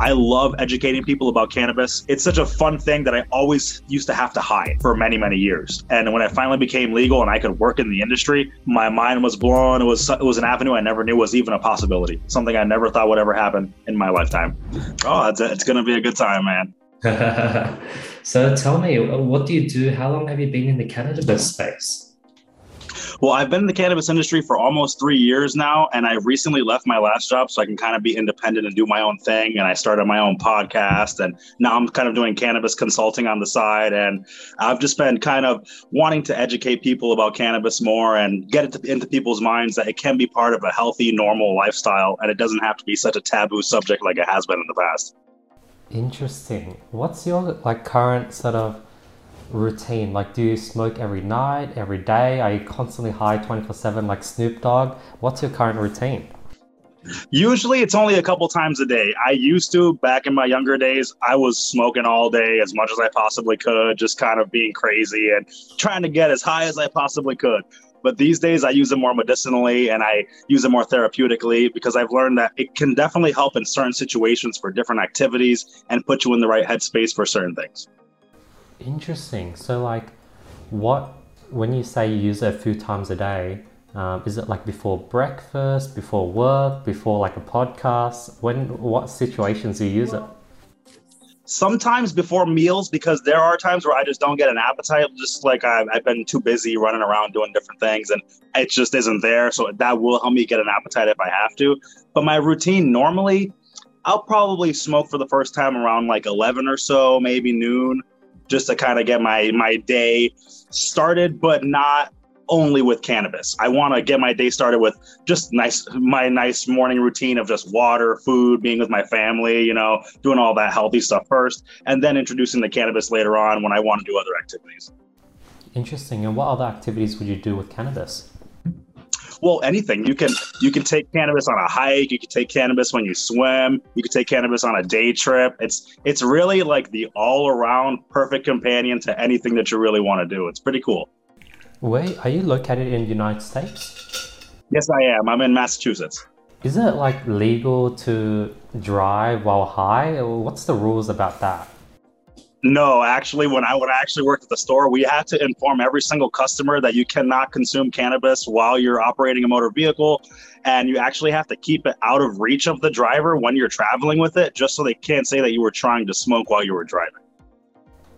I love educating people about cannabis. It's such a fun thing that I always used to have to hide for many, many years. And when I finally became legal and I could work in the industry, my mind was blown. It was it was an avenue I never knew was even a possibility. Something I never thought would ever happen in my lifetime. Oh, it's, it's going to be a good time, man. so tell me, what do you do? How long have you been in the cannabis space? Well, I've been in the cannabis industry for almost three years now, and I recently left my last job so I can kind of be independent and do my own thing. And I started my own podcast, and now I'm kind of doing cannabis consulting on the side. And I've just been kind of wanting to educate people about cannabis more and get it into people's minds that it can be part of a healthy, normal lifestyle, and it doesn't have to be such a taboo subject like it has been in the past. Interesting. What's your like current sort of routine? Like, do you smoke every night, every day? Are you constantly high 24 7 like Snoop Dogg? What's your current routine? Usually it's only a couple times a day. I used to back in my younger days, I was smoking all day as much as I possibly could, just kind of being crazy and trying to get as high as I possibly could. But these days I use it more medicinally and I use it more therapeutically because I've learned that it can definitely help in certain situations for different activities and put you in the right headspace for certain things. Interesting. So, like, what when you say you use it a few times a day, um, is it like before breakfast, before work, before like a podcast? When what situations do you use it? Sometimes before meals because there are times where I just don't get an appetite. Just like I've, I've been too busy running around doing different things, and it just isn't there. So that will help me get an appetite if I have to. But my routine normally, I'll probably smoke for the first time around like eleven or so, maybe noon just to kind of get my my day started, but not only with cannabis. I want to get my day started with just nice my nice morning routine of just water, food, being with my family, you know, doing all that healthy stuff first, and then introducing the cannabis later on when I want to do other activities. Interesting. And what other activities would you do with cannabis? Well anything. You can you can take cannabis on a hike. You can take cannabis when you swim. You can take cannabis on a day trip. It's it's really like the all around perfect companion to anything that you really want to do. It's pretty cool. Where are you located in the united states? Yes i am. I'm in massachusetts. Is it like legal to drive while high? What's the rules about that no, actually, when I when I actually worked at the store, we had to inform every single customer that you cannot consume cannabis while you're operating a motor vehicle, and you actually have to keep it out of reach of the driver when you're traveling with it, just so they can't say that you were trying to smoke while you were driving.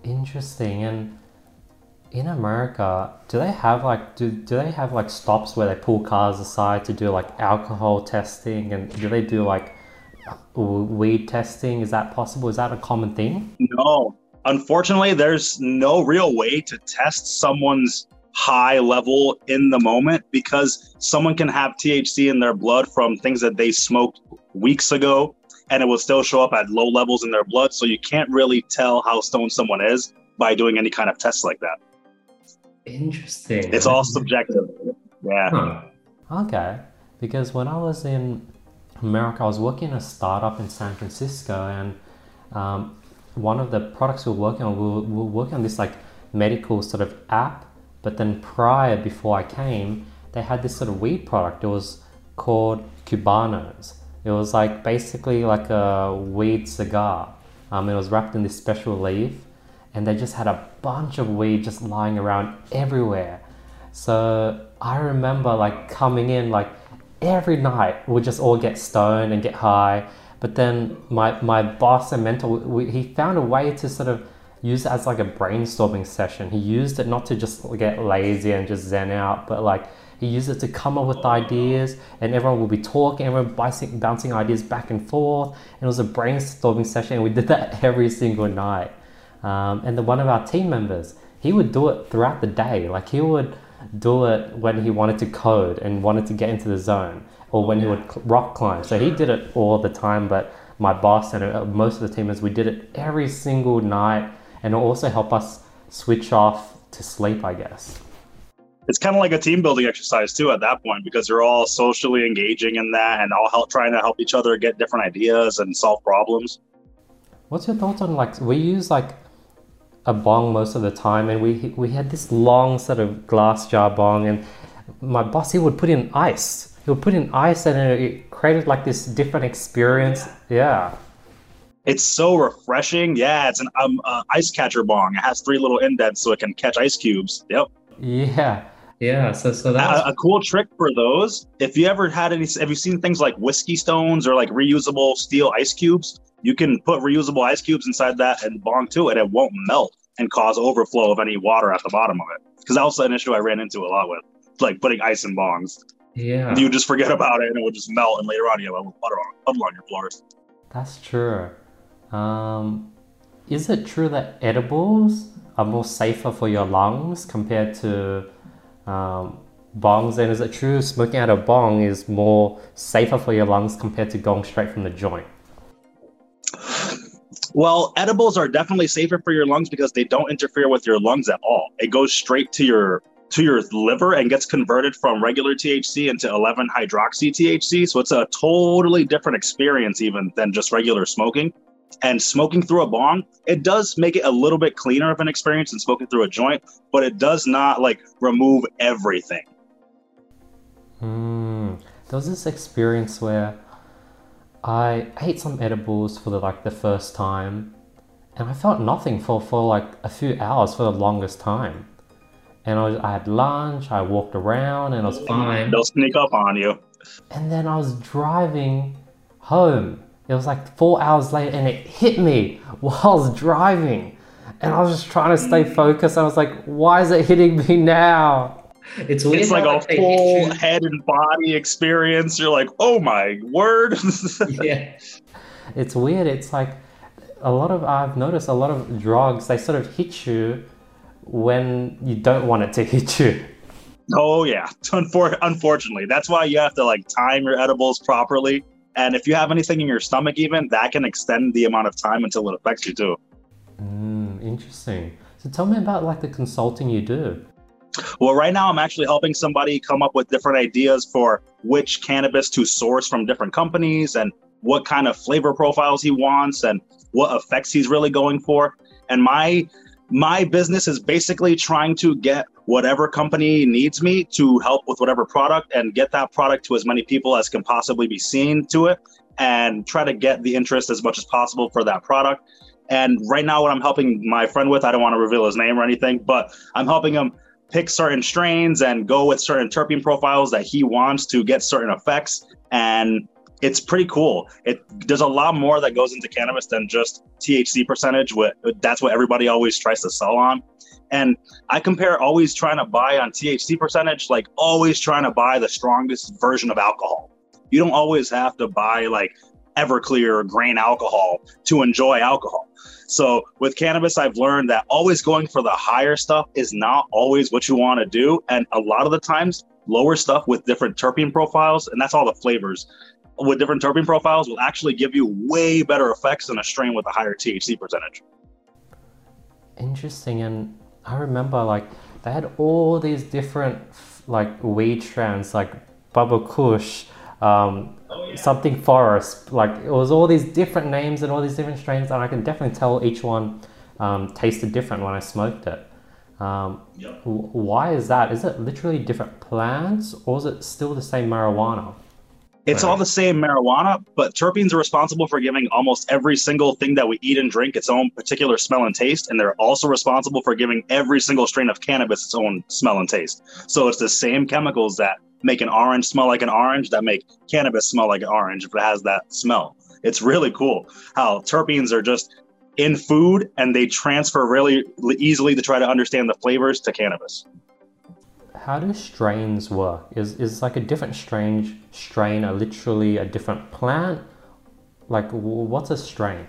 Interesting. And in America, do they have like do, do they have like stops where they pull cars aside to do like alcohol testing, and do they do like weed testing? Is that possible? Is that a common thing? No, unfortunately, there's no real way to test someone's high level in the moment because someone can have THC in their blood from things that they smoked weeks ago and it will still show up at low levels in their blood. So you can't really tell how stoned someone is by doing any kind of test like that. Interesting. It's all subjective. Yeah. Huh. Okay. Because when I was in America, I was working in a startup in San Francisco and um, one of the products we're working on, we were, we working on this like medical sort of app. But then prior, before I came, they had this sort of weed product. It was called Cubanos. It was like basically like a weed cigar. Um, it was wrapped in this special leaf, and they just had a bunch of weed just lying around everywhere. So I remember like coming in like every night we'd just all get stoned and get high but then my, my boss and mentor, we, he found a way to sort of use it as like a brainstorming session. He used it not to just get lazy and just zen out, but like he used it to come up with ideas and everyone will be talking, everyone bouncing, bouncing ideas back and forth. And it was a brainstorming session and we did that every single night. Um, and then one of our team members, he would do it throughout the day. Like he would do it when he wanted to code and wanted to get into the zone or when he would rock climb. So he did it all the time, but my boss and uh, most of the teamers, we did it every single night and it also helped us switch off to sleep, I guess. It's kind of like a team building exercise too at that point because you're all socially engaging in that and all help trying to help each other get different ideas and solve problems. What's your thoughts on like we use like a bong most of the time and we we had this long sort of glass jar bong and my boss he would put in ice he would put in ice and it created like this different experience. Yeah. It's so refreshing. Yeah, it's an um, uh, ice catcher bong. It has three little indents so it can catch ice cubes. Yep. Yeah. Yeah, so so that's a, a, cool trick for those. If you ever had any, have you seen things like whiskey stones or like reusable steel ice cubes? You can put reusable ice cubes inside that and bong too, and it won't melt and cause overflow of any water at the bottom of it. Because that was an issue I ran into a lot with, like putting ice in bongs. Yeah, you just forget about it and it would just melt, and later on you have a puddle on, puddle on your floors. That's true. Um, is it true that edibles are more safer for your lungs compared to um, bongs? And is it true smoking out a bong is more safer for your lungs compared to going straight from the joint? Well, edibles are definitely safer for your lungs because they don't interfere with your lungs at all. It goes straight to your to your liver and gets converted from regular THC into 11 hydroxy THC. So it's a totally different experience even than just regular smoking. And smoking through a bong, it does make it a little bit cleaner of an experience than smoking through a joint, but it does not like remove everything. Mm, there was this experience where I ate some edibles for the like the first time, and I felt nothing for for like a few hours for the longest time. And I, was, I had lunch, I walked around, and I was fine. They'll sneak up on you. And then I was driving home, it was like four hours later and it hit me while I was driving. And I was just trying to stay focused. I was like, why is it hitting me now? It's, it's like a full head and body experience. You're like, oh my word. yeah. It's weird. It's like a lot of, I've noticed a lot of drugs, they sort of hit you when you don't want it to hit you. Oh, yeah. Unfor- Unfortunately. That's why you have to like time your edibles properly and if you have anything in your stomach, even that can extend the amount of time until it affects you too. Mm, interesting. So tell me about like the consulting you do. Well, right now I'm actually helping somebody come up with different ideas for which cannabis to source from different companies and what kind of flavor profiles he wants and what effects he's really going for. And my my business is basically trying to get whatever company needs me to help with whatever product and get that product to as many people as can possibly be seen to it and try to get the interest as much as possible for that product. And right now, what I'm helping my friend with, I don't want to reveal his name or anything, but I'm helping him pick certain strains and go with certain terpene profiles that he wants to get certain effects. And it's pretty cool. It there's a lot more that goes into cannabis than just THC percentage. What that's what everybody always tries to sell on. And I compare always trying to buy on THC percentage, like always trying to buy the strongest version of alcohol. You don't always have to buy like Everclear or grain alcohol to enjoy alcohol. So with cannabis, I've learned that always going for the higher stuff is not always what you want to do. And a lot of the times, lower stuff with different terpene profiles, and that's all the flavors with different terpene profiles will actually give you way better effects than a strain with a higher THC percentage. Interesting. And I remember like they had all these different like weed strands, like Bubba Kush, um, oh, yeah. something forest. Like it was all these different names and all these different strains, and I can definitely tell each one um, tasted different when I smoked it. Um, yep. Why is that? Is it literally different plants, or is it still the same marijuana? It's all the same marijuana, but terpenes are responsible for giving almost every single thing that we eat and drink its own particular smell and taste. And they're also responsible for giving every single strain of cannabis its own smell and taste. So it's the same chemicals that make an orange smell like an orange that make cannabis smell like an orange if it has that smell. It's really cool how terpenes are just in food and they transfer really easily to try to understand the flavors to cannabis how do strains work? Is is like a different strain strain a literally a different plant? Like what's a strain?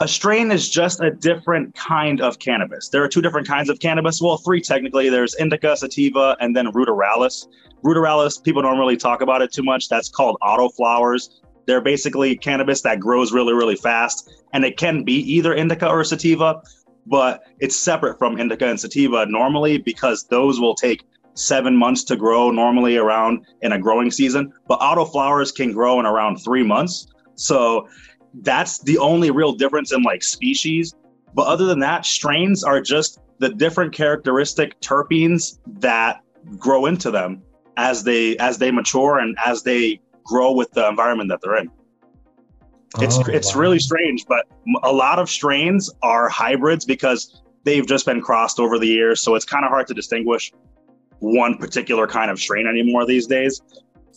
A strain is just a different kind of cannabis. There are two different kinds of cannabis. Well, three technically. There's indica, sativa, and then ruderalis. Ruderalis, people don't really talk about it too much. That's called autoflowers. They're basically cannabis that grows really, really fast, and it can be either indica or sativa, but it's separate from indica and sativa normally because those will take seven months to grow normally around in a growing season, but autoflowers can grow in around three months. So that's the only real difference in like species. But other than that, strains are just the different characteristic terpenes that grow into them as they as they mature and as they grow with the environment that they're in. It's oh, it's wow. really strange, but a lot of strains are hybrids because they've just been crossed over the years, so it's kind of hard to distinguish one particular kind of strain anymore these days.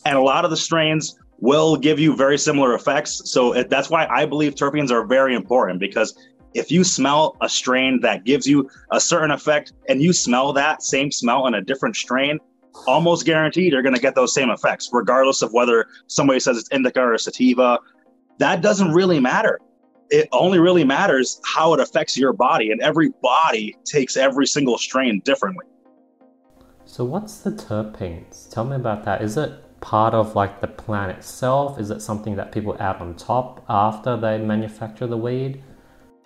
And a lot of the strains will give you very similar effects. So it, that's why I believe terpenes are very important because if you smell a strain that gives you a certain effect and you smell that same smell in a different strain, almost guaranteed you're going to get those same effects, regardless of whether somebody says it's indica or sativa. That doesn't really matter. It only really matters how it affects your body, and every body takes every single strain differently. So, what's the terpenes? Tell me about that. Is it part of like the plant itself? Is it something that people add on top after they manufacture the weed?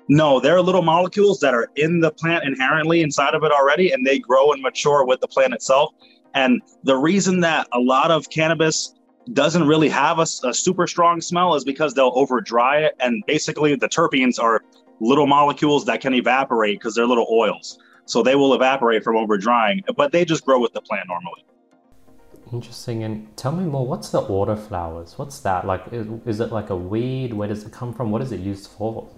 No, there are little molecules that are in the plant inherently inside of it already, and they grow and mature with the plant itself. And the reason that a lot of cannabis doesn't really have a, a super strong smell is because they'll over dry it. And basically, the terpenes are little molecules that can evaporate because they're little oils. So they will evaporate from over drying, but they just grow with the plant normally. Interesting. And tell me more. What's the autoflowers? What's that like? Is, is it like a weed? Where does it come from? What is it used for?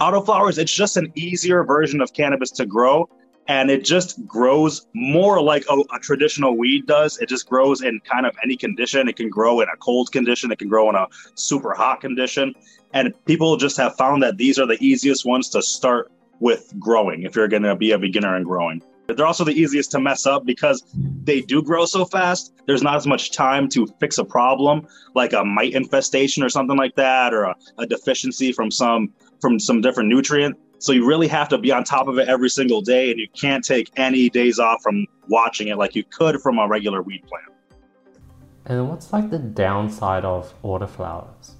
Autoflowers. It's just an easier version of cannabis to grow, and it just grows more like a, a, traditional weed does. It just grows in kind of any condition. It can grow in a cold condition. It can grow in a super hot condition, and people just have found that these are the easiest ones to start with growing if you're going to be a beginner in growing. They're also the easiest to mess up because they do grow so fast. There's not as much time to fix a problem like a mite infestation or something like that, or a, a deficiency from some from some different nutrient. So you really have to be on top of it every single day, and you can't take any days off from watching it like you could from a regular weed plant. And what's like the downside of autoflowers?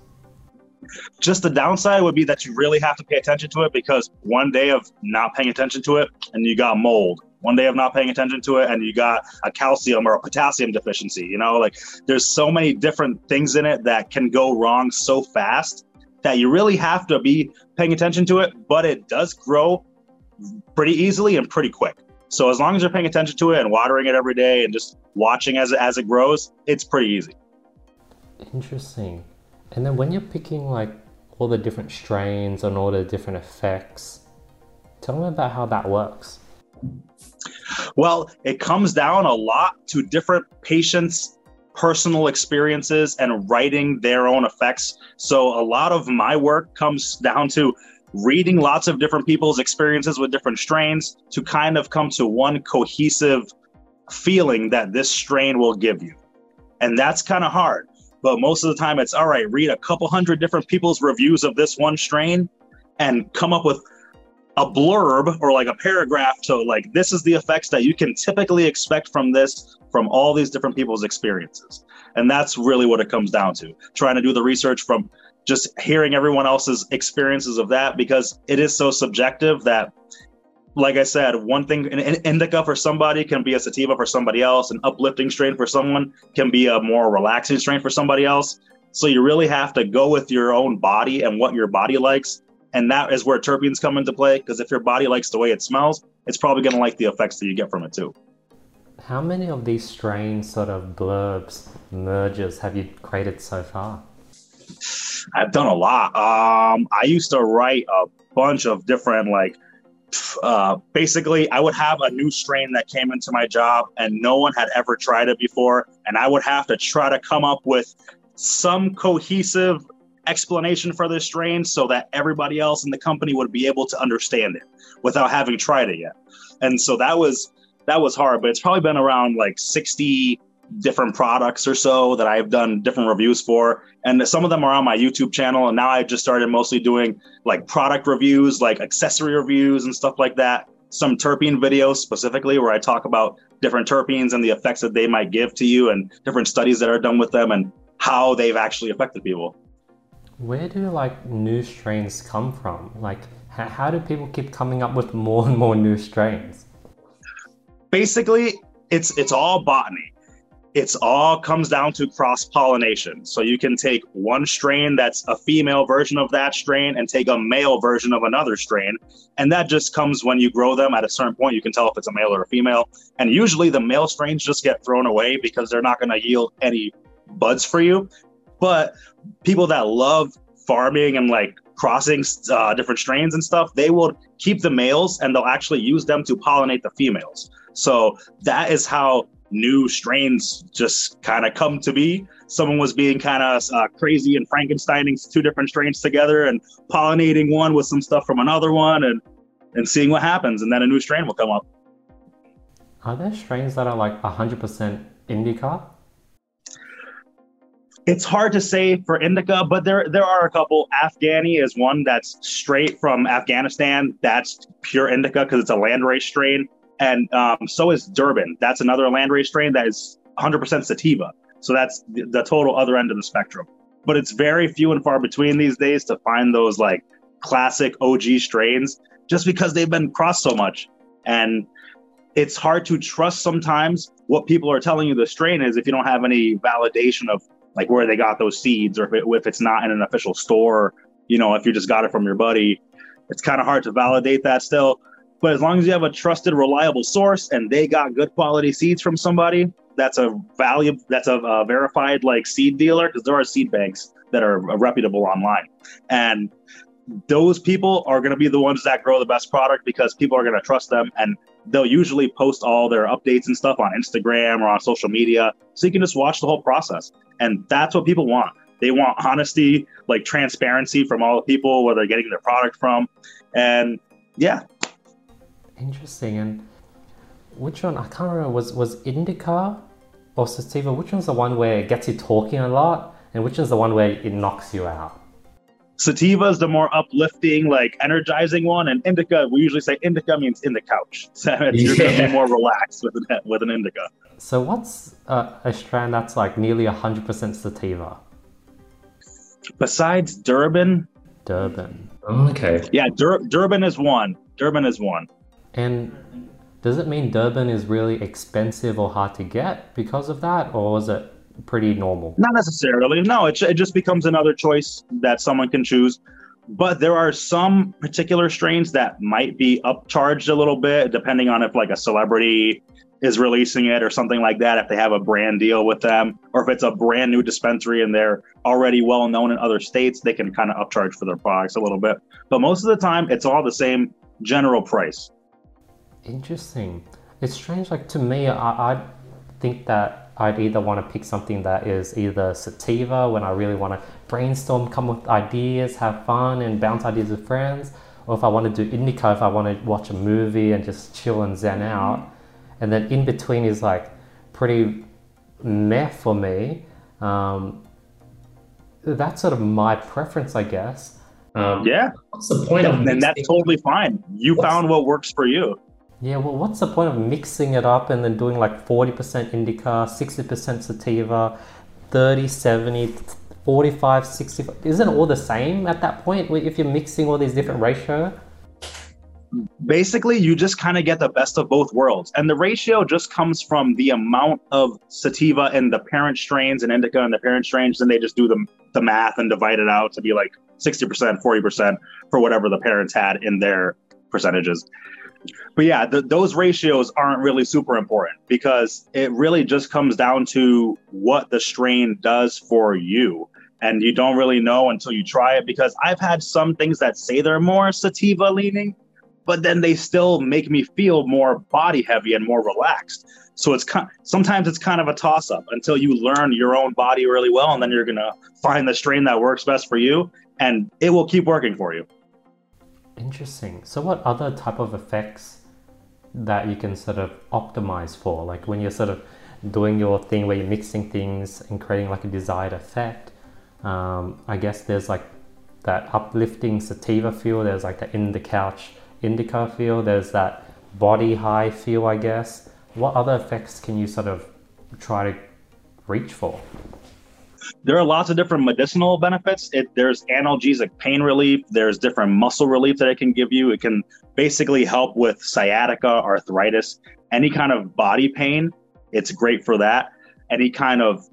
Just the downside would be that you really have to pay attention to it because one day of not paying attention to it and you got mold one day of not paying attention to it and you got a calcium or a potassium deficiency you know? Like there's so many different things in it that can go wrong so fast that you really have to be paying attention to it but it does grow pretty easily and pretty quick. So as long as you're paying attention to it and watering it every day and just watching as it, as it grows it's pretty easy. Interesting. And then when you're picking like all the different strains and all the different effects tell me about how that works well, it comes down a lot to different patients' personal experiences and writing their own effects. So, a lot of my work comes down to reading lots of different people's experiences with different strains to kind of come to one cohesive feeling that this strain will give you. And that's kind of hard. But most of the time, it's all right, read a couple hundred different people's reviews of this one strain and come up with a blurb or like a paragraph to like this is the effects that you can typically expect from this from all these different people's experiences. And that's really what it comes down to trying to do the research from just hearing everyone else's experiences of that because it is so subjective that like i said one thing an indica for somebody can be a sativa for somebody else an uplifting strain for someone can be a more relaxing strain for somebody else. So you really have to go with your own body and what your body likes and that is where terpenes come into play because if your body likes the way it smells, it's probably going to like the effects that you get from it too. How many of these strange sort of blurbs, mergers have you created so far? I've done a lot. Um, I used to write a bunch of different, like, uh, basically, I would have a new strain that came into my job and no one had ever tried it before. And I would have to try to come up with some cohesive explanation for this strain so that everybody else in the company would be able to understand it without having tried it yet. And so that was that was hard, but it's probably been around like 60 different products or so that I've done different reviews for. And some of them are on my YouTube channel. And now I've just started mostly doing like product reviews, like accessory reviews and stuff like that. Some terpene videos specifically where I talk about different terpenes and the effects that they might give to you and different studies that are done with them and how they've actually affected people. Where do like new strains come from? Like, how, how do people keep coming up with more and more new strains? Basically, it's it's all botany. It's all comes down to cross pollination. So you can take one strain that's a female version of that strain and take a male version of another strain. And that just comes when you grow them at a certain point. You can tell if it's a male or a female. And usually the male strains just get thrown away because they're not going to yield any buds for you. But people that love farming and like crossing uh, different strains and stuff, they will keep the males and they'll actually use them to pollinate the females. So that is how new strains just kind of come to be. Someone was being kind of uh, crazy and Frankensteining two different strains together and pollinating one with some stuff from another one and and seeing what happens, and then a new strain will come up. Are there strains that are like 100% indica? It's hard to say for indica, but there there are a couple. Afghani is one that's straight from Afghanistan. That's pure indica because it's a landrace strain, and um, so is Durban. That's another landrace strain that is 100% sativa. So that's the, the total other end of the spectrum. But it's very few and far between these days to find those like classic OG strains, just because they've been crossed so much, and it's hard to trust sometimes what people are telling you the strain is if you don't have any validation of like where they got those seeds or if, it, if it's not in an official store you know if you just got it from your buddy it's kind of hard to validate that still. But as long as you have a trusted reliable source and they got good quality seeds from somebody that's a value that's a, a verified like seed dealer because there are seed banks that are uh, reputable online. And those people are going to be the ones that grow the best product because people are going to trust them and they'll usually post all their updates and stuff on Instagram or on social media. So you can just watch the whole process. And that's what people want. They want honesty, like transparency from all the people where they're getting their product from. And yeah. Interesting. And which one? I can't remember. Was was indica or sativa? Which one's the one where it gets you talking a lot, and which one's the one where it knocks you out? Sativa is the more uplifting, like energizing one, and indica we usually say indica means in the couch. So you're gonna be more relaxed with an, with an indica. So what's uh, a strand that's like nearly hundred percent sativa? Besides Durban. Durban. Oh, okay. Yeah, Dur- Durban is one. Durban is one. And does it mean Durban is really expensive or hard to get because of that, or is it pretty normal? Not necessarily. No, it, it just becomes another choice that someone can choose. But there are some particular strains that might be upcharged a little bit, depending on if like a celebrity is releasing it or something like that. If they have a brand deal with them, or if it's a brand new dispensary and they're already well known in other states, they can kind of upcharge for their products a little bit. But most of the time, it's all the same general price. Interesting. It's strange. Like to me, I, I think that I'd either want to pick something that is either sativa when I really want to brainstorm, come with ideas, have fun, and bounce ideas with friends, or if I want to do indica, if I want to watch a movie and just chill and zen out. And then in between is like pretty meh for me. Um, that's sort of my preference, I guess. Um, yeah. What's the point of? And that's totally fine. You found what works for you. Yeah, well, what's the point of mixing it up and then doing like 40% indica, 60% sativa, 30, 70, 45, 65? Isn't it all the same at that point if you're mixing all these different ratio? Basically, you just kind of get the best of both worlds. And the ratio just comes from the amount of sativa in the parent strains and indica in the parent strains. And they just do the, the math and divide it out to be like 60%, 40% for whatever the parents had in their percentages but yeah, the, those ratios aren't really super important because it really just comes down to what the strain does for you. And you don't really know until you try it because I've had some things that say they're more sativa leaning, but then they still make me feel more body heavy and more relaxed. So it's kind, sometimes it's kind of a toss up until you learn your own body really well, and then you're gonna find the strain that works best for you, and it will keep working for you. Interesting. So, what other type of effects that you can sort of optimize for? Like when you're sort of doing your thing where you're mixing things and creating like a desired effect. Um, I guess there's like that uplifting sativa feel. There's like the in the couch indica feel. There's that body high feel. I guess. What other effects can you sort of try to reach for? There are lots of different medicinal benefits. It, there's analgesic pain relief. There's different muscle relief that it can give you. It can basically help with sciatica, arthritis, any kind of body pain. It's great for that. Any kind of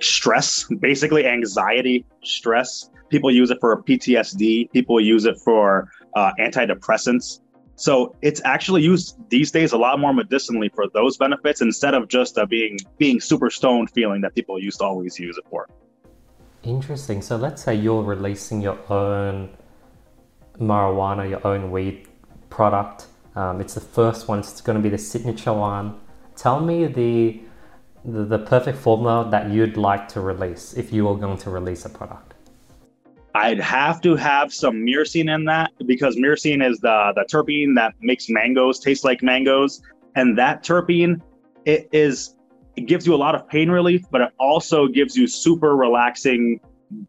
stress, basically anxiety, stress. People use it for PTSD. People use it for uh, antidepressants. So it's actually used these days a lot more medicinally for those benefits instead of just uh, being being super stoned feeling that people used to always use it for. Interesting. So let's say you're releasing your own marijuana, your own weed product. Um, it's the first one. It's going to be the signature one. Tell me the, the the perfect formula that you'd like to release if you were going to release a product. I'd have to have some myrcene in that because myrcene is the the terpene that makes mangoes taste like mangoes, and that terpene it is it gives you a lot of pain relief, but it also gives you super relaxing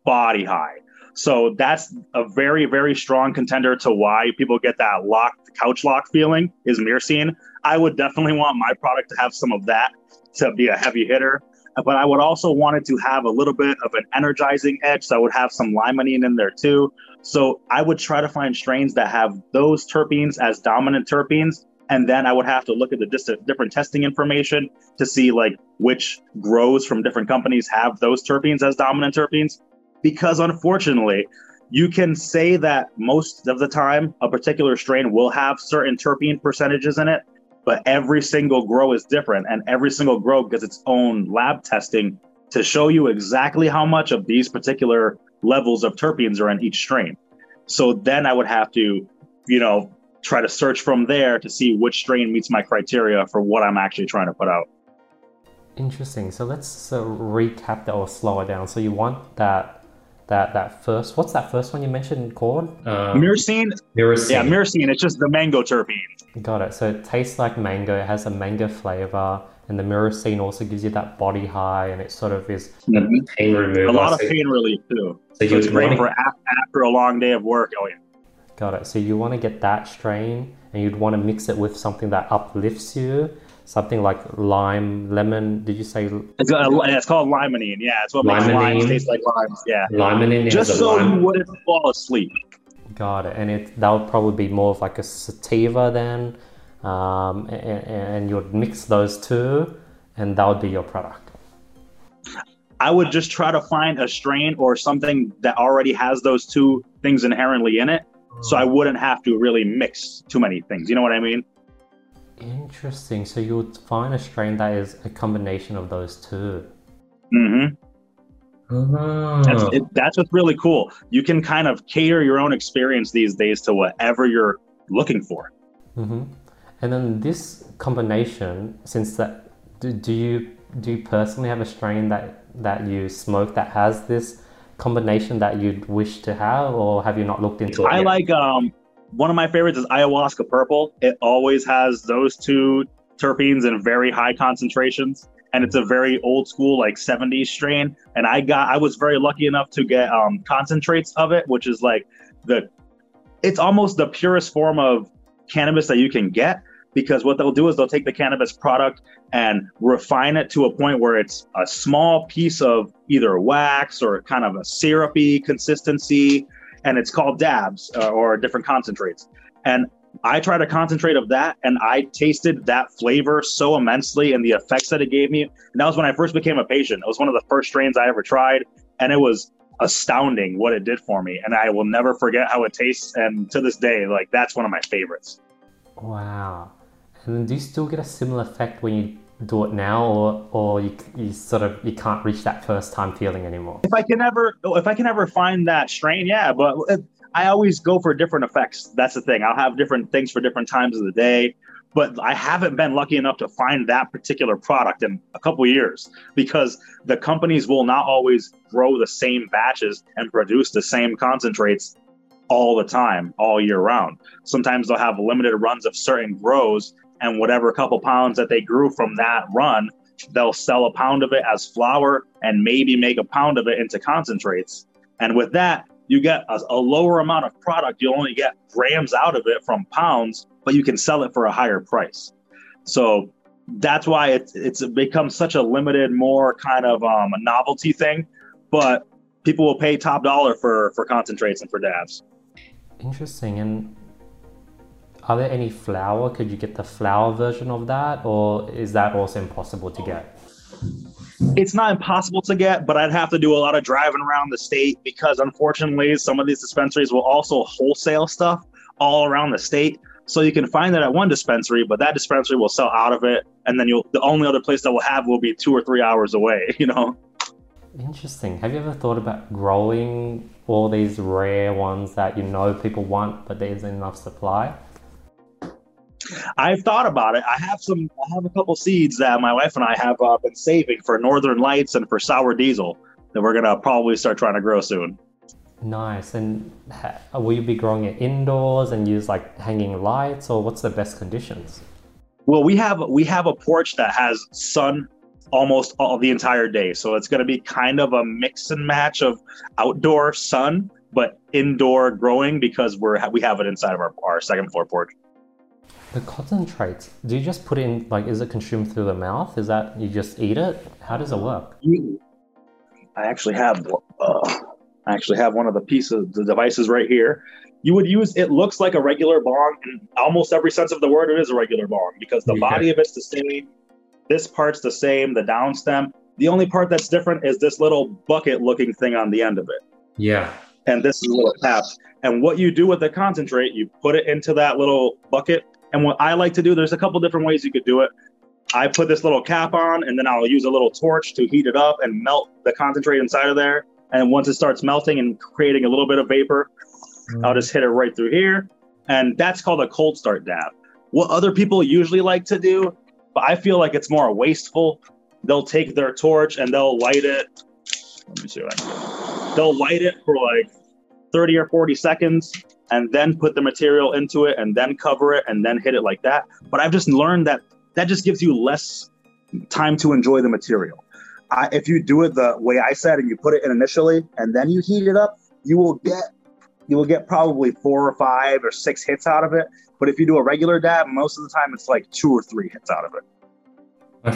body high. So that's a very, very strong contender to why people get that locked couch lock feeling is myrcene. I would definitely want my product to have some of that to be a heavy hitter. But I would also want it to have a little bit of an energizing edge. So I would have some limonene in there too. So I would try to find strains that have those terpenes as dominant terpenes and then I would have to look at the dis- different testing information to see like which grows from different companies have those terpenes as dominant terpenes. Because unfortunately, you can say that most of the time a particular strain will have certain terpene percentages in it, but every single grow is different, and every single grow gets its own lab testing to show you exactly how much of these particular levels of terpenes are in each strain. So then I would have to, you know, try to search from there to see which strain meets my criteria for what I'm actually trying to put out. Interesting. So let's uh, recap that or slow it down. So you want that that that first what's that first one you mentioned called? Um, myrcene. Myrcene. Yeah, myrcene. It's just the mango terpene. Got it. So it tastes like mango. It has a mango flavor, and the myrcene also gives you that body high, and it sort of is pain relief. A lot of pain relief too. So, so it's great for after a long day of work. Oh yeah. Got it. So you want to get that strain and you'd want to mix it with something that uplifts you, something like lime, lemon. Did you say? It's, got a, it's called limonene. Yeah, it's what limonene. makes limes taste like limes. Yeah, limonene. Just so lime. you wouldn't fall asleep. Got it. And it that would probably be more of like a sativa then, um, and, and you'd mix those two, and that would be your product. I would just try to find a strain or something that already has those two things inherently in it so I wouldn't have to really mix too many things. You know what I mean? Interesting. So you would find a strain that is a combination of those two. Mm-hmm. Oh. That's, it, that's what's really cool. You can kind of cater your own experience these days to whatever you're looking for. Mm-hmm. And then this combination, since that, do, do you do you personally have a strain that that you smoke that has this combination that you'd wish to have, or have you not looked into it? I yet? like um, one of my favorites is ayahuasca purple. It always has those two terpenes in very high concentrations, and it's a very old school like 70s strain. And I got I was very lucky enough to get um, concentrates of it, which is like the it's almost the purest form of cannabis that you can get because what they'll do is they'll take the cannabis product and refine it to a point where it's a small piece of either wax or kind of a syrupy consistency and it's called dabs uh, or different concentrates and i tried a concentrate of that and i tasted that flavor so immensely and the effects that it gave me and that was when i first became a patient it was one of the first strains i ever tried and it was astounding what it did for me and i will never forget how it tastes and to this day like that's one of my favorites wow and do you still get a similar effect when you do it now, or or you, you sort of you can't reach that first time feeling anymore? If I can ever if I can ever find that strain, yeah. But I always go for different effects. That's the thing. I'll have different things for different times of the day. But I haven't been lucky enough to find that particular product in a couple years because the companies will not always grow the same batches and produce the same concentrates all the time, all year round. Sometimes they'll have limited runs of certain grows and whatever couple pounds that they grew from that run, they'll sell a pound of it as flower and maybe make a pound of it into concentrates. And with that, you get a, a, lower amount of product. You only get grams out of it from pounds, but you can sell it for a higher price. So that's why it's it's become such a limited, more kind of um, a novelty thing. But people will pay top dollar for for concentrates and for dabs. Interesting. And are there any flower? Could you get the flower version of that, or is that also impossible to get? It's not impossible to get, but I'd have to do a lot of driving around the state because unfortunately, some of these dispensaries will also wholesale stuff all around the state. So you can find it at one dispensary, but that dispensary will sell out of it, and then you'll the only other place that will have will be two or three hours away. You know. Interesting. Have you ever thought about growing all these rare ones that you know people want, but there isn't enough supply? I've thought about it. I have some. I have a couple seeds that my wife and I have uh, been saving for Northern Lights and for Sour Diesel that we're gonna probably start trying to grow soon. Nice. And ha- will you be growing it indoors and use like hanging lights, or what's the best conditions? Well, we have we have a porch that has sun almost all the entire day, so it's going to be kind of a mix and match of outdoor sun but indoor growing because we're we have it inside of our, our second floor porch. The concentrates, do you just put in, like, is it consumed through the mouth? Is that you just eat it? How does it work? I actually have, uh, I actually have one of the pieces, the devices right here. You would use, it looks like a regular bong in almost every sense of the word. It is a regular bong because the body of it's the same. This part's the same, the down stem. The only part that's different is this little bucket looking thing on the end of it. Yeah. And this is a little tap. And what you do with the concentrate, you put it into that little bucket and what I like to do, there's a couple different ways you could do it. I put this little cap on and then I'll use a little torch to heat it up and melt the concentrate inside of there. And once it starts melting and creating a little bit of vapor, mm. I'll just hit it right through here. And that's called a cold start dab. What other people usually like to do, but I feel like it's more wasteful. They'll take their torch and they'll light it. Let me see. They'll light it for like 30 or 40 seconds and then put the material into it and then cover it and then hit it like that. But I've just learned that that just gives you less time to enjoy the material. I, if you do it the way I said and you put it in initially and then you heat it up, you will get you will get probably four or five or six hits out of it. But if you do a regular dab, most of the time it's like two or three hits out of it.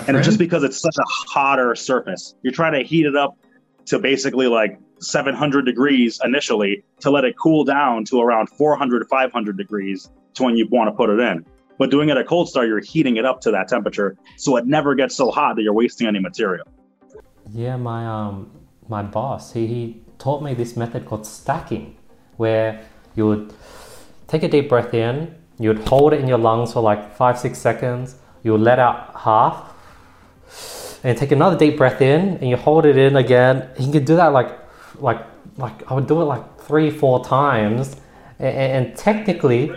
And it's just because it's such a hotter surface. You're trying to heat it up to basically like 700 degrees initially to let it cool down to around 400 500 degrees to when you want to put it in. But doing it at cold start, you're heating it up to that temperature, so it never gets so hot that you're wasting any material. Yeah, my um my boss he, he taught me this method called stacking, where you would take a deep breath in, you would hold it in your lungs for like five six seconds, you would let out half, and take another deep breath in, and you hold it in again. You can do that like like like I would do it like three four times, and, and technically,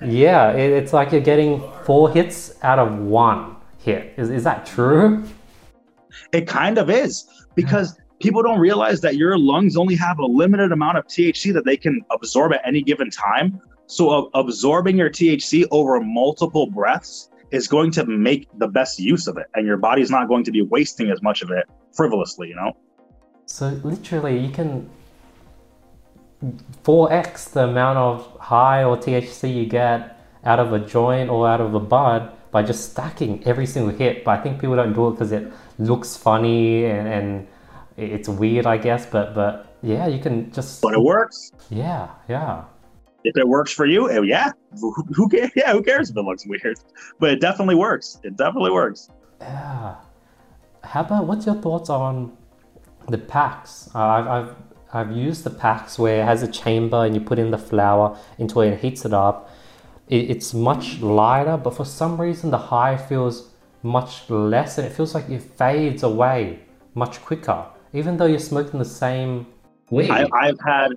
yeah, it, it's like you're getting four hits out of one hit. Is is that true? It kind of is because people don't realize that your lungs only have a limited amount of THC that they can absorb at any given time. So, uh, absorbing your THC over multiple breaths is going to make the best use of it, and your body's not going to be wasting as much of it frivolously, you know? So literally, you can 4x the amount of high or THC you get out of a joint or out of a bud by just stacking every single hit. But I think people don't do it because it looks funny and, and it's weird, I guess. But but yeah, you can just. But it works. Yeah, yeah. If it works for you, eh, yeah. Who, who cares? Yeah, who cares if it looks weird? But it definitely works. It definitely works. Yeah. How about what's your thoughts on the PAX. Uh, I've, I've, I've used the PAX where it has a chamber and you put in the flower into it and heats it up. It, it's much lighter, but for some reason the high feels much less and it feels like it fades away much quicker, even though you're smoking the same weed. I, have had,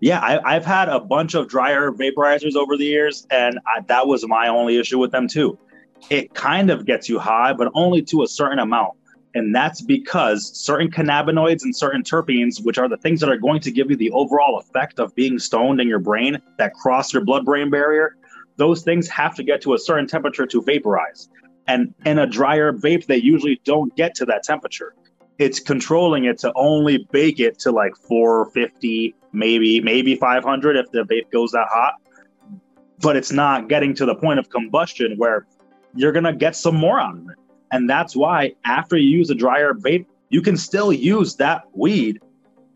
yeah, I, have had a bunch of dry herb vaporizers over the years, and I, that was my only issue with them too. It kind of gets you high, but only to a certain amount. And that's because certain cannabinoids and certain terpenes, which are the things that are going to give you the overall effect of being stoned in your brain that cross your blood brain barrier, those things have to get to a certain temperature to vaporize. And in a drier vape, they usually don't get to that temperature. It's controlling it to only bake it to like 450, maybe, maybe 500 if the vape goes that hot. But it's not getting to the point of combustion where you're going to get some more out of it. And that's why after you use a dryer vape, you can still use that weed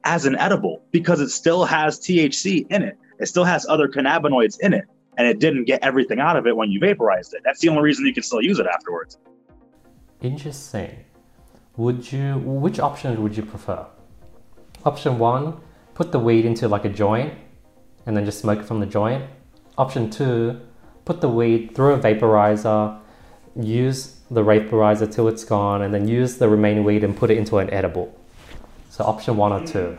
as an edible because it still has THC in it. It still has other cannabinoids in it. And it didn't get everything out of it when you vaporized it. That's the only reason you can still use it afterwards. Interesting. Would you which option would you prefer? Option one, put the weed into like a joint and then just smoke it from the joint. Option two, put the weed through a vaporizer, use the vaporizer till it's gone, and then use the remaining weed and put it into an edible. So option one or two.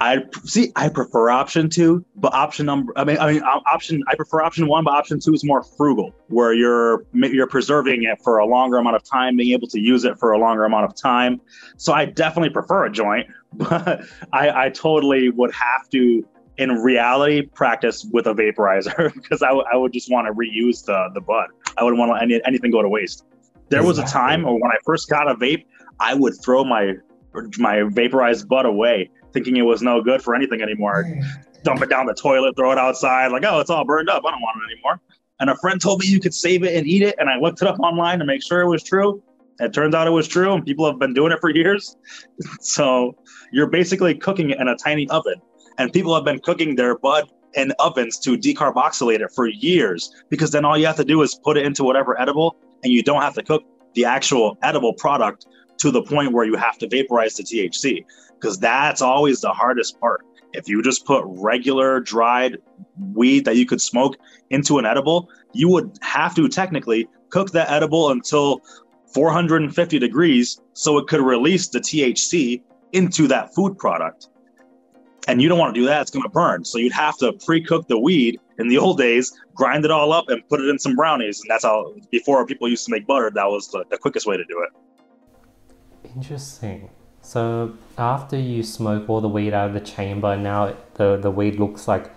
I see. I prefer option two, but option number. I mean, I mean, option. I prefer option one, but option two is more frugal, where you're you're preserving it for a longer amount of time, being able to use it for a longer amount of time. So I definitely prefer a joint, but I, I totally would have to, in reality, practice with a vaporizer because I, w- I would just want to reuse the the bud. I wouldn't want to any, anything go to waste. There was a time or when I first got a vape, I would throw my my vaporized bud away thinking it was no good for anything anymore. Dump it down the toilet, throw it outside, like, oh, it's all burned up. I don't want it anymore. And a friend told me you could save it and eat it. And I looked it up online to make sure it was true. It turns out it was true, and people have been doing it for years. so you're basically cooking it in a tiny oven. And people have been cooking their bud in ovens to decarboxylate it for years because then all you have to do is put it into whatever edible and you don't have to cook the actual edible product to the point where you have to vaporize the THC because that's always the hardest part. If you just put regular dried weed that you could smoke into an edible, you would have to technically cook that edible until 450 degrees so it could release the THC into that food product. And you don't want to do that, it's going to burn. So you'd have to pre cook the weed in the old days, grind it all up, and put it in some brownies. And that's how, before people used to make butter, that was the, the quickest way to do it. Interesting. So after you smoke all the weed out of the chamber, now the, the weed looks like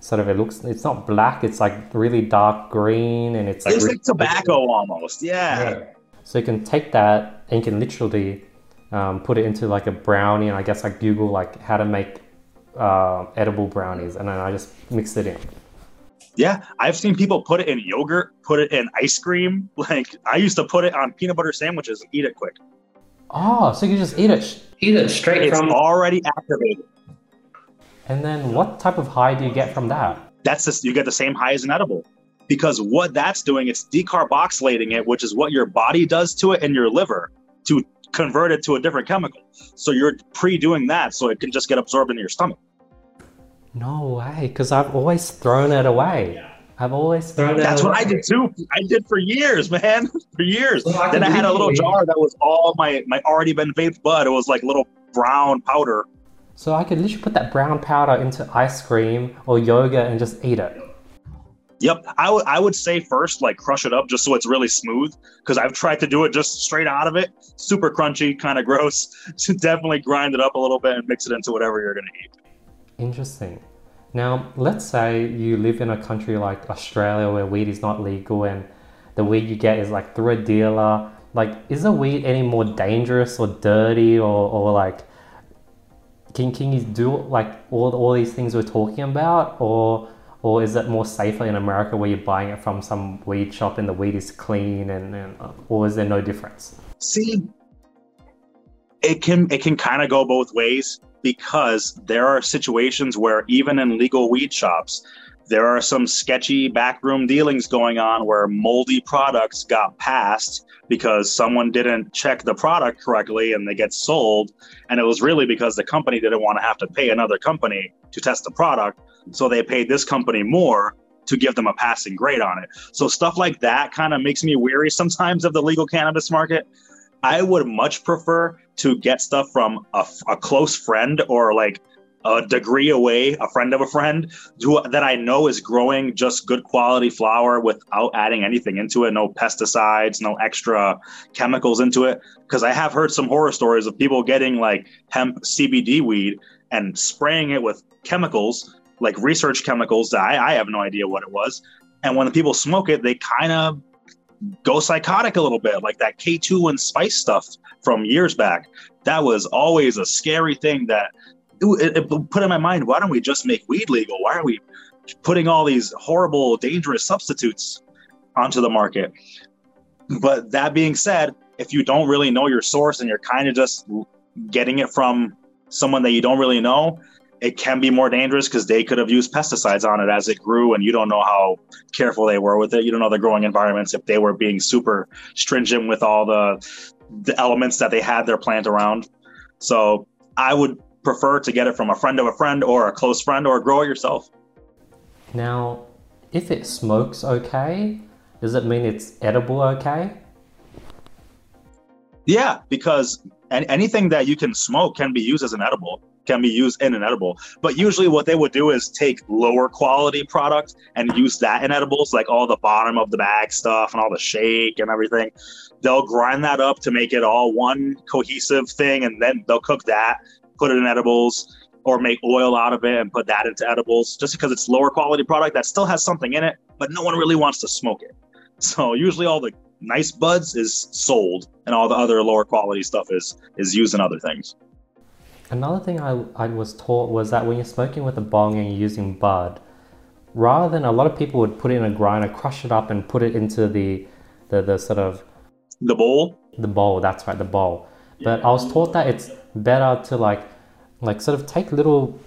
sort of it looks it's not black, it's like really dark green and it's like, it's like tobacco almost. Yeah. yeah. So you can take that and you can literally um, put it into like a brownie and I guess I Google like how to make uh, edible brownies and then I just mix it in. Yeah, I've seen people put it in yogurt, put it in ice cream. Like I used to put it on peanut butter sandwiches and eat it quick. Oh, so you just eat it. Eat it straight it's from. already activated. And then, what type of high do you get from that? That's just you get the same high as an edible, because what that's doing, it's decarboxylating it, which is what your body does to it in your liver to convert it to a different chemical. So you're pre-doing that, so it can just get absorbed into your stomach. No way, because I've always thrown it away. I've always thrown it. That's what I did too. I did for years, man, for years. Well, I then I had a little jar that was all my my already been vaped bud. It was like little brown powder. So I could literally put that brown powder into ice cream or yogurt and just eat it. Yep, I would I would say first like crush it up just so it's really smooth because I've tried to do it just straight out of it, super crunchy, kind of gross. So definitely grind it up a little bit and mix it into whatever you're gonna eat. Interesting. Now, let's say you live in a country like Australia where weed is not legal and the weed you get is like through a dealer. Like, is the weed any more dangerous or dirty or, or like, can, can you do like all, all these things we're talking about or or is it more safer in America where you're buying it from some weed shop and the weed is clean and, and uh, or is there no difference? See, it can it can kind of go both ways because there are situations where even in legal weed shops, there are some sketchy backroom dealings going on where moldy products got passed because someone didn't check the product correctly and they get sold. And it was really because the company didn't want to have to pay another company to test the product. So they paid this company more to give them a passing grade on it. So stuff like that kind of makes me weary sometimes of the legal cannabis market. I would much prefer to get stuff from a, a close friend or like a degree away, a friend of a friend who that I know is growing just good quality flower without adding anything into it, no pesticides, no extra chemicals into it. Because I have heard some horror stories of people getting like hemp CBD weed and spraying it with chemicals, like research chemicals that I, I have no idea what it was. And when the people smoke it, they kind of go psychotic a little bit, like that K2 and spice stuff from years back. That was always a scary thing that it, it put in my mind. Why don't we just make weed legal? Why are we putting all these horrible, dangerous substitutes onto the market? But that being said, if you don't really know your source and you're kind of just getting it from someone that you don't really know, it can be more dangerous because they could have used pesticides on it as it grew and you don't know how careful they were with it you don't know the growing environments if they were being super stringent with all the the elements that they had their plant around so i would prefer to get it from a friend of a friend or a close friend or grow it yourself now if it smokes okay does it mean it's edible okay yeah because anything that you can smoke can be used as an edible, can be used in an edible. But usually, what they would do is take lower quality product and use that in edibles, like all the bottom of the bag stuff and all the shake and everything. They'll grind that up to make it all one cohesive thing, and then they'll cook that, put it in edibles, or make oil out of it and put that into edibles just because it's lower quality product that still has something in it, but no one really wants to smoke it. So usually all the nice buds is sold and all the other lower quality stuff is is used in other things. Another thing I, I was taught was that when you're smoking with a bong and you're using bud, rather than a lot of people would put it in a grinder, crush it up and put it into the the, the sort of the bowl. The bowl, that's right, the bowl. But I was taught that it's better to like like sort of take little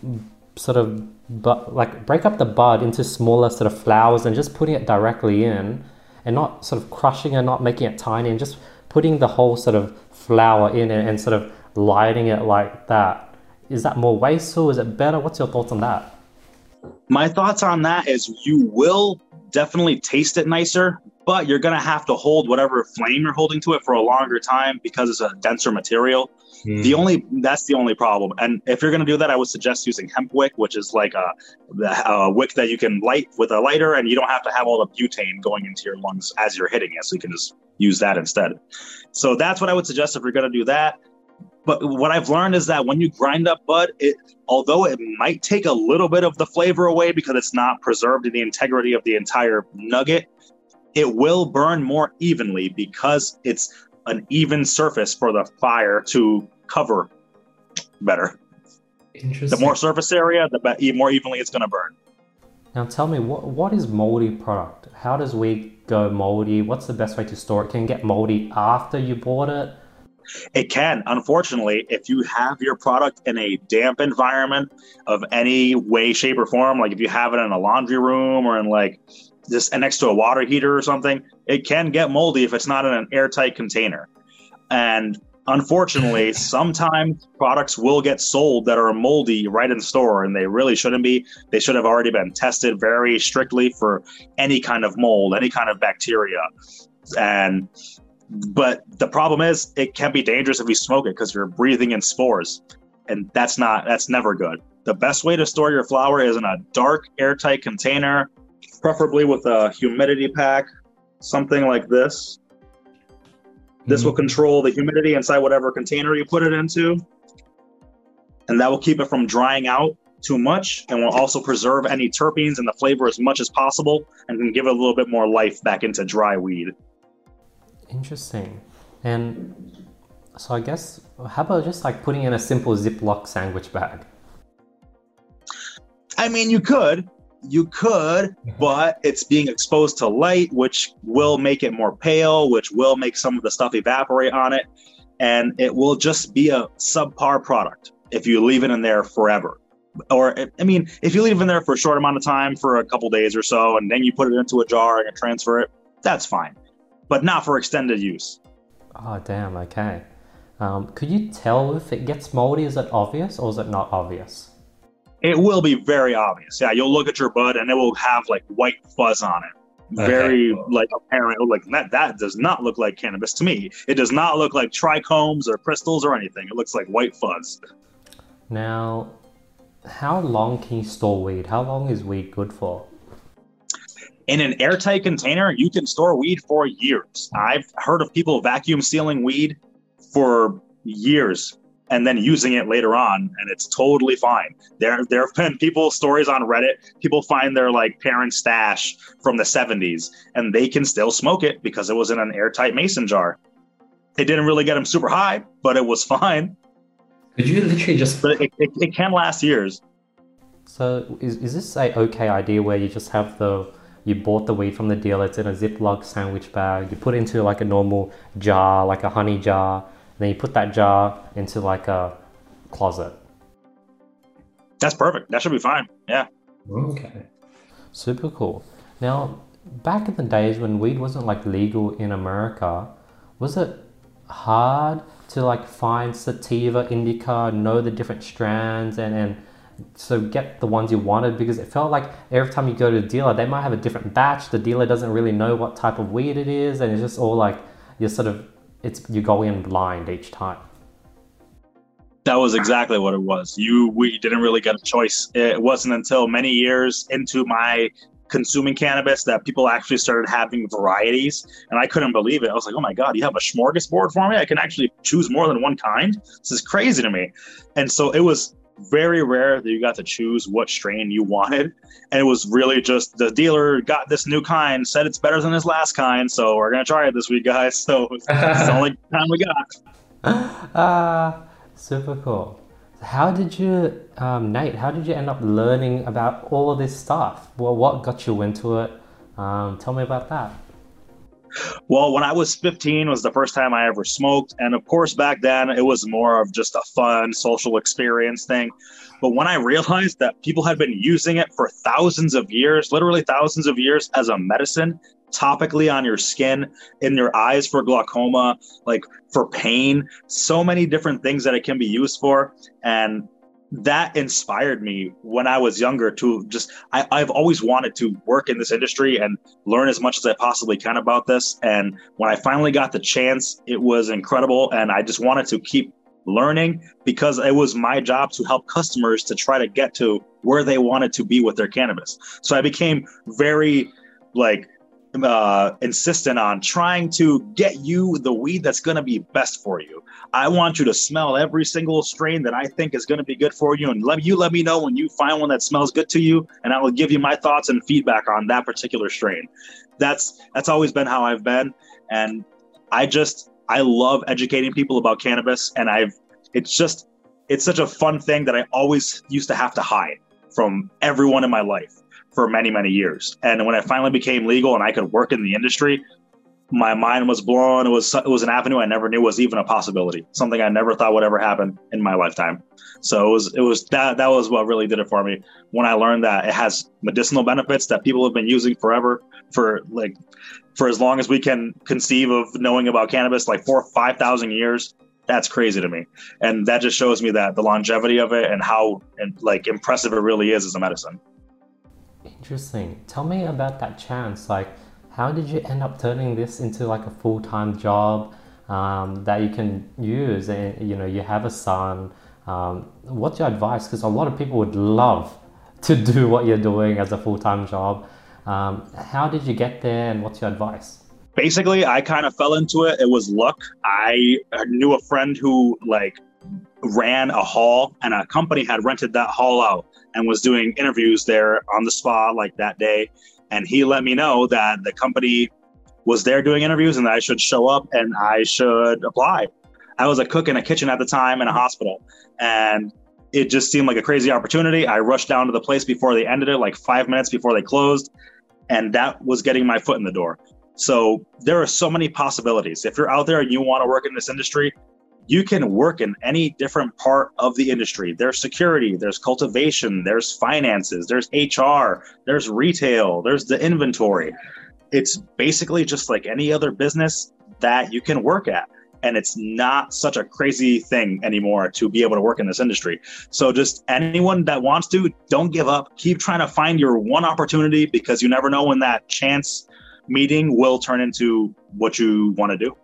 sort of but like break up the bud into smaller sort of flowers and just putting it directly in and not sort of crushing and not making it tiny, and just putting the whole sort of flower in and, and sort of lighting it like that. Is that more wasteful? Is it better? What's your thoughts on that? My thoughts on that is you will definitely taste it nicer, but you're going to have to hold whatever flame you're holding to it for a longer time because it's a denser material. Mm. The only that's the only problem. And if you're going to do that, I would suggest using hemp wick, which is like a, a, wick that you can light with a lighter, and you don't have to have all the butane going into your lungs as you're hitting it. So you can just use that instead. So that's what I would suggest if you're going to do that. But what I've learned is that when you grind up bud, it although it might take a little bit of the flavor away because it's not preserved in the integrity of the entire nugget, it will burn more evenly because it's an even surface for the fire to cover better. Interesting. The more surface area, the be- more evenly it's going to burn. Now tell me, what, what is moldy product? How does weed go moldy? What's the best way to store it? Can it get moldy after you bought it? It can. Unfortunately, if you have your product in a damp environment of any way, shape, or form, like if you have it in a laundry room or in like just next to a water heater or something, it can get moldy if it's not in an airtight container. And unfortunately, sometimes products will get sold that are moldy right in store, and they really shouldn't be. They should have already been tested very strictly for any kind of mold, any kind of bacteria. And but the problem is, it can be dangerous if you smoke it because you're breathing in spores, and that's not that's never good. The best way to store your flower is in a dark, airtight container preferably with a humidity pack, something like this. This mm-hmm. will control the humidity inside whatever container you put it into. And that will keep it from drying out too much and will also preserve any terpenes and the flavor as much as possible and can give it a little bit more life back into dry weed. Interesting. And so I guess, how about just like putting in a simple Ziploc sandwich bag? I mean, you could, you could, but it's being exposed to light, which will make it more pale, which will make some of the stuff evaporate on it. And it will just be a subpar product if you leave it in there forever. Or, I mean, if you leave it in there for a short amount of time, for a couple days or so, and then you put it into a jar and transfer it, that's fine. But not for extended use. Oh, damn, okay. Um, could you tell if it gets moldy? Is it obvious or is it not obvious? It will be very obvious. Yeah, you'll look at your bud and it will have like white fuzz on it. Okay. Very like apparent. Oh, like that. That does not look like cannabis to me. It does not look like trichomes or crystals or anything. It looks like white fuzz. Now, how long can you store weed? How long is weed good for? In an airtight container, you can store weed for years. I've heard of people vacuum sealing weed for years and then using it later on and it's totally fine. There there have been people stories on reddit people find their like parents stash from the 70s and they can still smoke it because it was in an airtight mason jar. It didn't really get them super high but it was fine. Could you literally just but it, it, it can last years. So is, is this a okay idea where you just have the you bought the weed from the dealer it's in a ziploc sandwich bag you put it into like a normal jar like a honey jar then you put that jar into like a closet. That's perfect. That should be fine. Yeah. Okay. Super cool. Now, back in the days when weed wasn't like legal in America, was it hard to like find sativa, indica, know the different strands and, and so get the ones you wanted because it felt like every time you go to a dealer, they might have a different batch. The dealer doesn't really know what type of weed it is, and it's just all like you're sort of it's you go in blind each time. That was exactly what it was. You we didn't really get a choice. It wasn't until many years into my consuming cannabis that people actually started having varieties and I couldn't believe it. I was like, "Oh my god, you have a smorgasbord for me? I can actually choose more than one kind?" This is crazy to me. And so it was very rare that you got to choose what strain you wanted. And it was really just the dealer got this new kind, said it's better than his last kind. So we're going to try it this week, guys. So it's the only time we got. Ah, uh, super cool. How did you, um, Nate, how did you end up learning about all of this stuff? Well, what got you into it? Um, tell me about that. Well, when I was 15 was the first time I ever smoked. And of course, back then it was more of just a fun social experience thing. But when I realized that people had been using it for thousands of years, literally thousands of years as a medicine, topically on your skin, in your eyes for glaucoma, like for pain, so many different things that it can be used for. And that inspired me when I was younger to just I, I've always wanted to work in this industry and learn as much as I possibly can about this. And when I finally got the chance, it was incredible. And I just wanted to keep learning because it was my job to help customers to try to get to where they wanted to be with their cannabis. So I became very like uh, insistent on trying to get you the weed that's going to be best for you. I want you to smell every single strain that I think is going to be good for you, and let you let me know when you find one that smells good to you, and I will give you my thoughts and feedback on that particular strain. That's that's always been how I've been, and I just I love educating people about cannabis, and I've it's just it's such a fun thing that I always used to have to hide from everyone in my life for many, many years. And when it finally became legal and I could work in the industry, my mind was blown. It was it was an avenue I never knew was even a possibility. Something I never thought would ever happen in my lifetime. So it was it was that that was what really did it for me when I learned that it has medicinal benefits that people have been using forever for like for as long as we can conceive of knowing about cannabis, like four five thousand years. That's crazy to me, and that just shows me that the longevity of it and how and like impressive it really is as a medicine. Interesting. Tell me about that chance. Like, how did you end up turning this into like a full time job um, that you can use? And you know, you have a son. Um, what's your advice? Because a lot of people would love to do what you're doing as a full time job. Um, how did you get there, and what's your advice? Basically, I kind of fell into it. It was luck. I knew a friend who like ran a hall, and a company had rented that hall out and was doing interviews there on the spot like that day. And he let me know that the company was there doing interviews and that I should show up and I should apply. I was a cook in a kitchen at the time in a hospital. And it just seemed like a crazy opportunity. I rushed down to the place before they ended it, like five minutes before they closed. And that was getting my foot in the door. So there are so many possibilities. If you're out there and you want to work in this industry, you can work in any different part of the industry. There's security, there's cultivation, there's finances, there's HR, there's retail, there's the inventory. It's basically just like any other business that you can work at. And it's not such a crazy thing anymore to be able to work in this industry. So, just anyone that wants to, don't give up. Keep trying to find your one opportunity because you never know when that chance meeting will turn into what you want to do.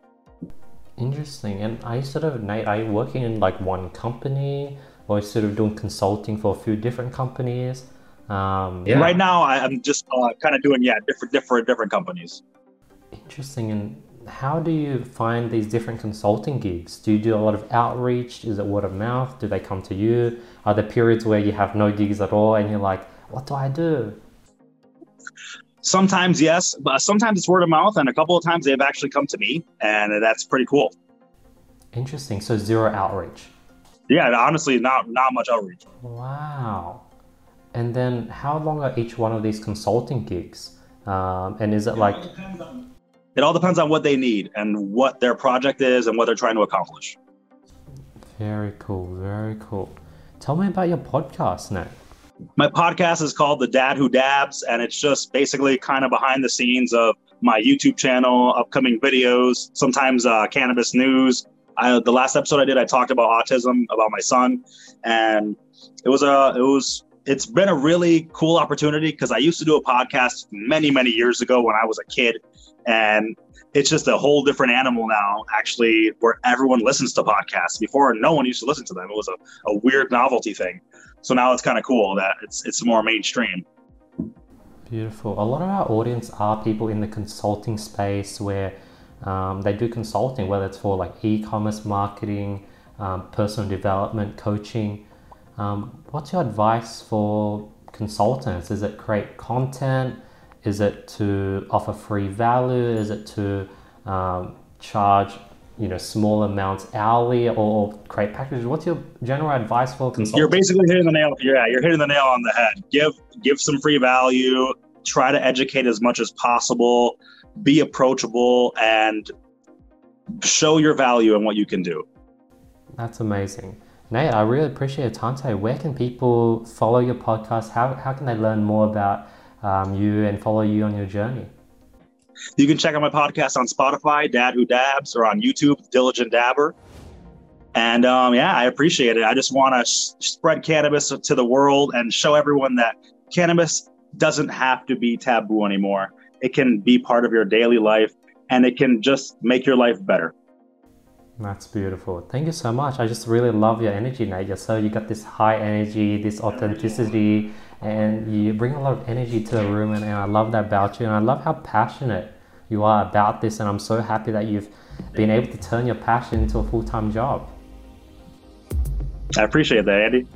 Interesting. And I sort of Nate, are you working in like one company or sort of doing consulting for a few different companies? Um, yeah. Right now, I, am just uh, kind of doing yeah different different different companies. Interesting. And how do you find these different consulting gigs? Do you do a lot of outreach? Is it word of mouth? Do they come to you? Are there periods where you have no gigs at all and you're like, what do I do? Sometimes yes, but sometimes it's word of mouth, and a couple of times they've actually come to me, and that's pretty cool. Interesting. So zero outreach. Yeah, honestly, not not much outreach. Wow. And then, how long are each one of these consulting gigs? Um, and is it, it like? All it all depends on what they need and what their project is and what they're trying to accomplish. Very cool. Very cool. Tell me about your podcast, Nick my podcast is called The Dad Who Dabs, and it's just basically kind of behind the scenes of my YouTube channel, upcoming videos, sometimes uh, cannabis news. I, the last episode I did, I talked about autism, about my son, and it was a it was it's been a really cool opportunity because I used to do a podcast many, many years ago when I was a kid. And it's just a whole different animal now, actually, where everyone listens to podcasts. Before, no one used to listen to them. It was a, a weird novelty thing. So now it's kind of cool that it's, it's more mainstream. Beautiful. A lot of our audience are people in the consulting space where um, they do consulting, whether it's for like e commerce marketing, um, personal development, coaching. Um, what's your advice for consultants? Is it create content? Is it to offer free value? Is it to um, charge you know small amounts hourly or create packages? What's your general advice for consultants? You're basically hitting the nail. Yeah, you're hitting the nail on the head. Give give some free value. Try to educate as much as possible. Be approachable and show your value and what you can do. That's amazing. Nate, I really appreciate your time today. Where can people follow your podcast? How, how can they learn more about um, you and follow you on your journey? You can check out my podcast on Spotify, Dad Who Dabs, or on YouTube, Diligent Dabber. And um, yeah, I appreciate it. I just want to sh- spread cannabis to the world and show everyone that cannabis doesn't have to be taboo anymore. It can be part of your daily life and it can just make your life better. That's beautiful. Thank you so much. I just really love your energy, Nate. So you got this high energy, this authenticity, and you bring a lot of energy to the room, and, and I love that about you. And I love how passionate you are about this, and I'm so happy that you've been able to turn your passion into a full time job. I appreciate that, Andy.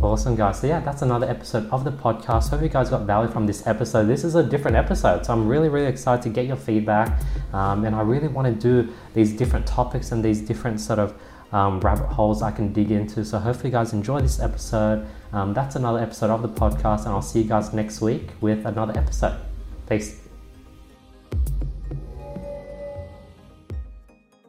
Awesome, guys. So, yeah, that's another episode of the podcast. Hope you guys got value from this episode. This is a different episode, so I'm really, really excited to get your feedback. Um, and I really want to do these different topics and these different sort of um, rabbit holes I can dig into. So, hopefully, you guys enjoy this episode. Um, that's another episode of the podcast, and I'll see you guys next week with another episode. Peace.